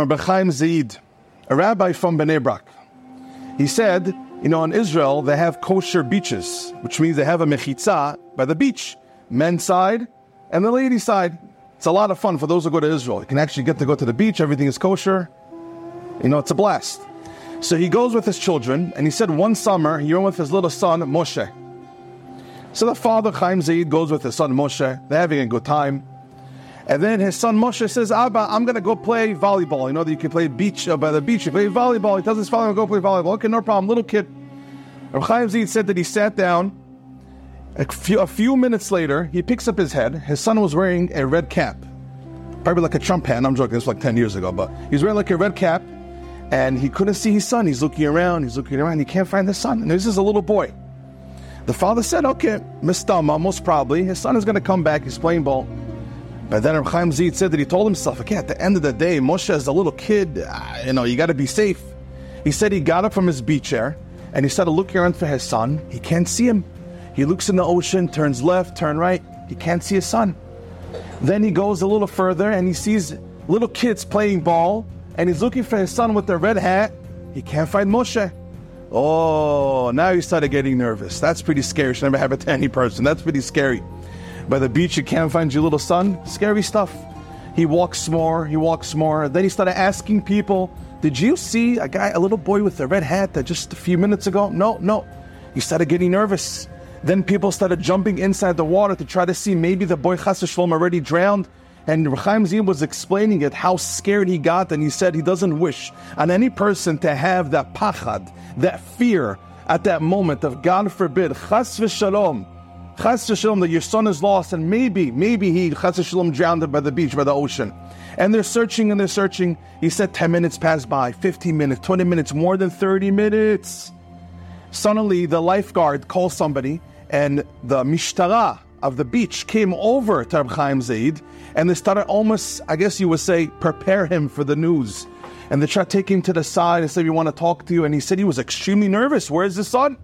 from Rabbi Chaim Zaid, a rabbi from Bnei Brak. He said, you know, in Israel, they have kosher beaches, which means they have a mechitza by the beach, men's side and the ladies' side. It's a lot of fun for those who go to Israel. You can actually get to go to the beach, everything is kosher. You know, it's a blast. So he goes with his children, and he said one summer he went with his little son, Moshe. So the father, Chaim Zaid, goes with his son, Moshe. They're having a good time. And then his son Moshe says, Abba, I'm going to go play volleyball. You know that you can play beach uh, by the beach. You play volleyball. He tells his father, go play volleyball. Okay, no problem. Little kid. Rabbi Chaim Zaid said that he sat down. A few, a few minutes later, he picks up his head. His son was wearing a red cap. Probably like a Trump hat. I'm joking. This was like 10 years ago. But he's wearing like a red cap. And he couldn't see his son. He's looking around. He's looking around. He can't find his son. And this is a little boy. The father said, okay, Mistama, most probably. His son is going to come back. He's playing ball. But then Reb Chaim Zaid said that he told himself, okay, at the end of the day, Moshe is a little kid, uh, you know, you got to be safe. He said he got up from his beach chair and he started looking around for his son. He can't see him. He looks in the ocean, turns left, turn right. He can't see his son. Then he goes a little further and he sees little kids playing ball and he's looking for his son with the red hat. He can't find Moshe. Oh, now he started getting nervous. That's pretty scary. Should never happen to any person. That's pretty scary by the beach, you can't find your little son. Scary stuff. He walks more, he walks more. Then he started asking people, Did you see a guy, a little boy with a red hat that just a few minutes ago? No, no. He started getting nervous. Then people started jumping inside the water to try to see maybe the boy Chas Shalom already drowned. And Chaim Zim was explaining it, how scared he got, and he said he doesn't wish on any person to have that pachad, that fear at that moment of God forbid, Chas v'shalom, Chas Shalom, that your son is lost, and maybe, maybe he, Chas Shalom, drowned by the beach, by the ocean. And they're searching and they're searching. He said 10 minutes pass by, 15 minutes, 20 minutes, more than 30 minutes. Suddenly, the lifeguard calls somebody, and the mishtara of the beach came over to Reb Chaim Zaid, and they started almost, I guess you would say, prepare him for the news. And they tried to take him to the side and said, We want to talk to you. And he said he was extremely nervous. Where's the son?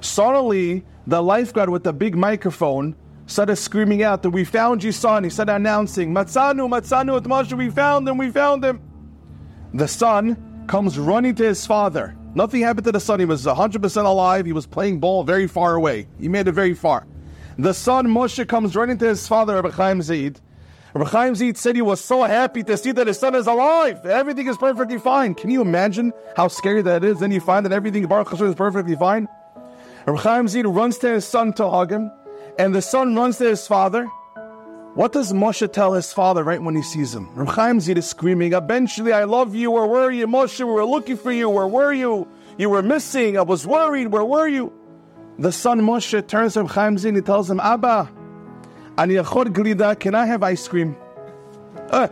Suddenly, the lifeguard with the big microphone started screaming out that we found your son. He started announcing, Matzanu, Matzanu at Moshe, we found him, we found him. The son comes running to his father. Nothing happened to the son. He was 100% alive. He was playing ball very far away. He made it very far. The son, Moshe, comes running to his father, Rabbi Chaim Zaid. Rabbi Chaim Zaid said he was so happy to see that his son is alive. Everything is perfectly fine. Can you imagine how scary that is? Then you find that everything, Baruch Hashem, is perfectly fine. Reb Zaid runs to his son to hug him, and the son runs to his father. What does Moshe tell his father right when he sees him? Reb Zaid is screaming, Eventually, I love you. Where were you, Moshe? We were looking for you. Where were you? You were missing. I was worried. Where were you? The son Moshe turns to Reb Zaid and he tells him, Abba, ani glida, can I have ice cream? Uh,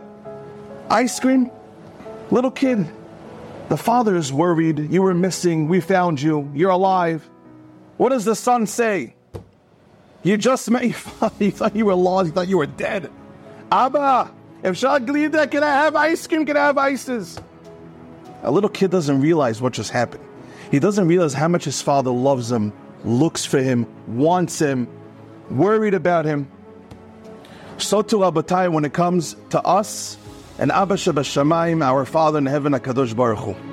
ice cream? Little kid. The father is worried. You were missing. We found you. You're alive. What does the son say? You just met, your father. you thought you were lost, you thought you were dead. Abba, efshar glida, can I have ice cream? Can I have ices? A little kid doesn't realize what just happened. He doesn't realize how much his father loves him, looks for him, wants him, worried about him. So to Rabbatai, when it comes to us and Abba Shabbat our Father in heaven, HaKadosh Baruch Hu.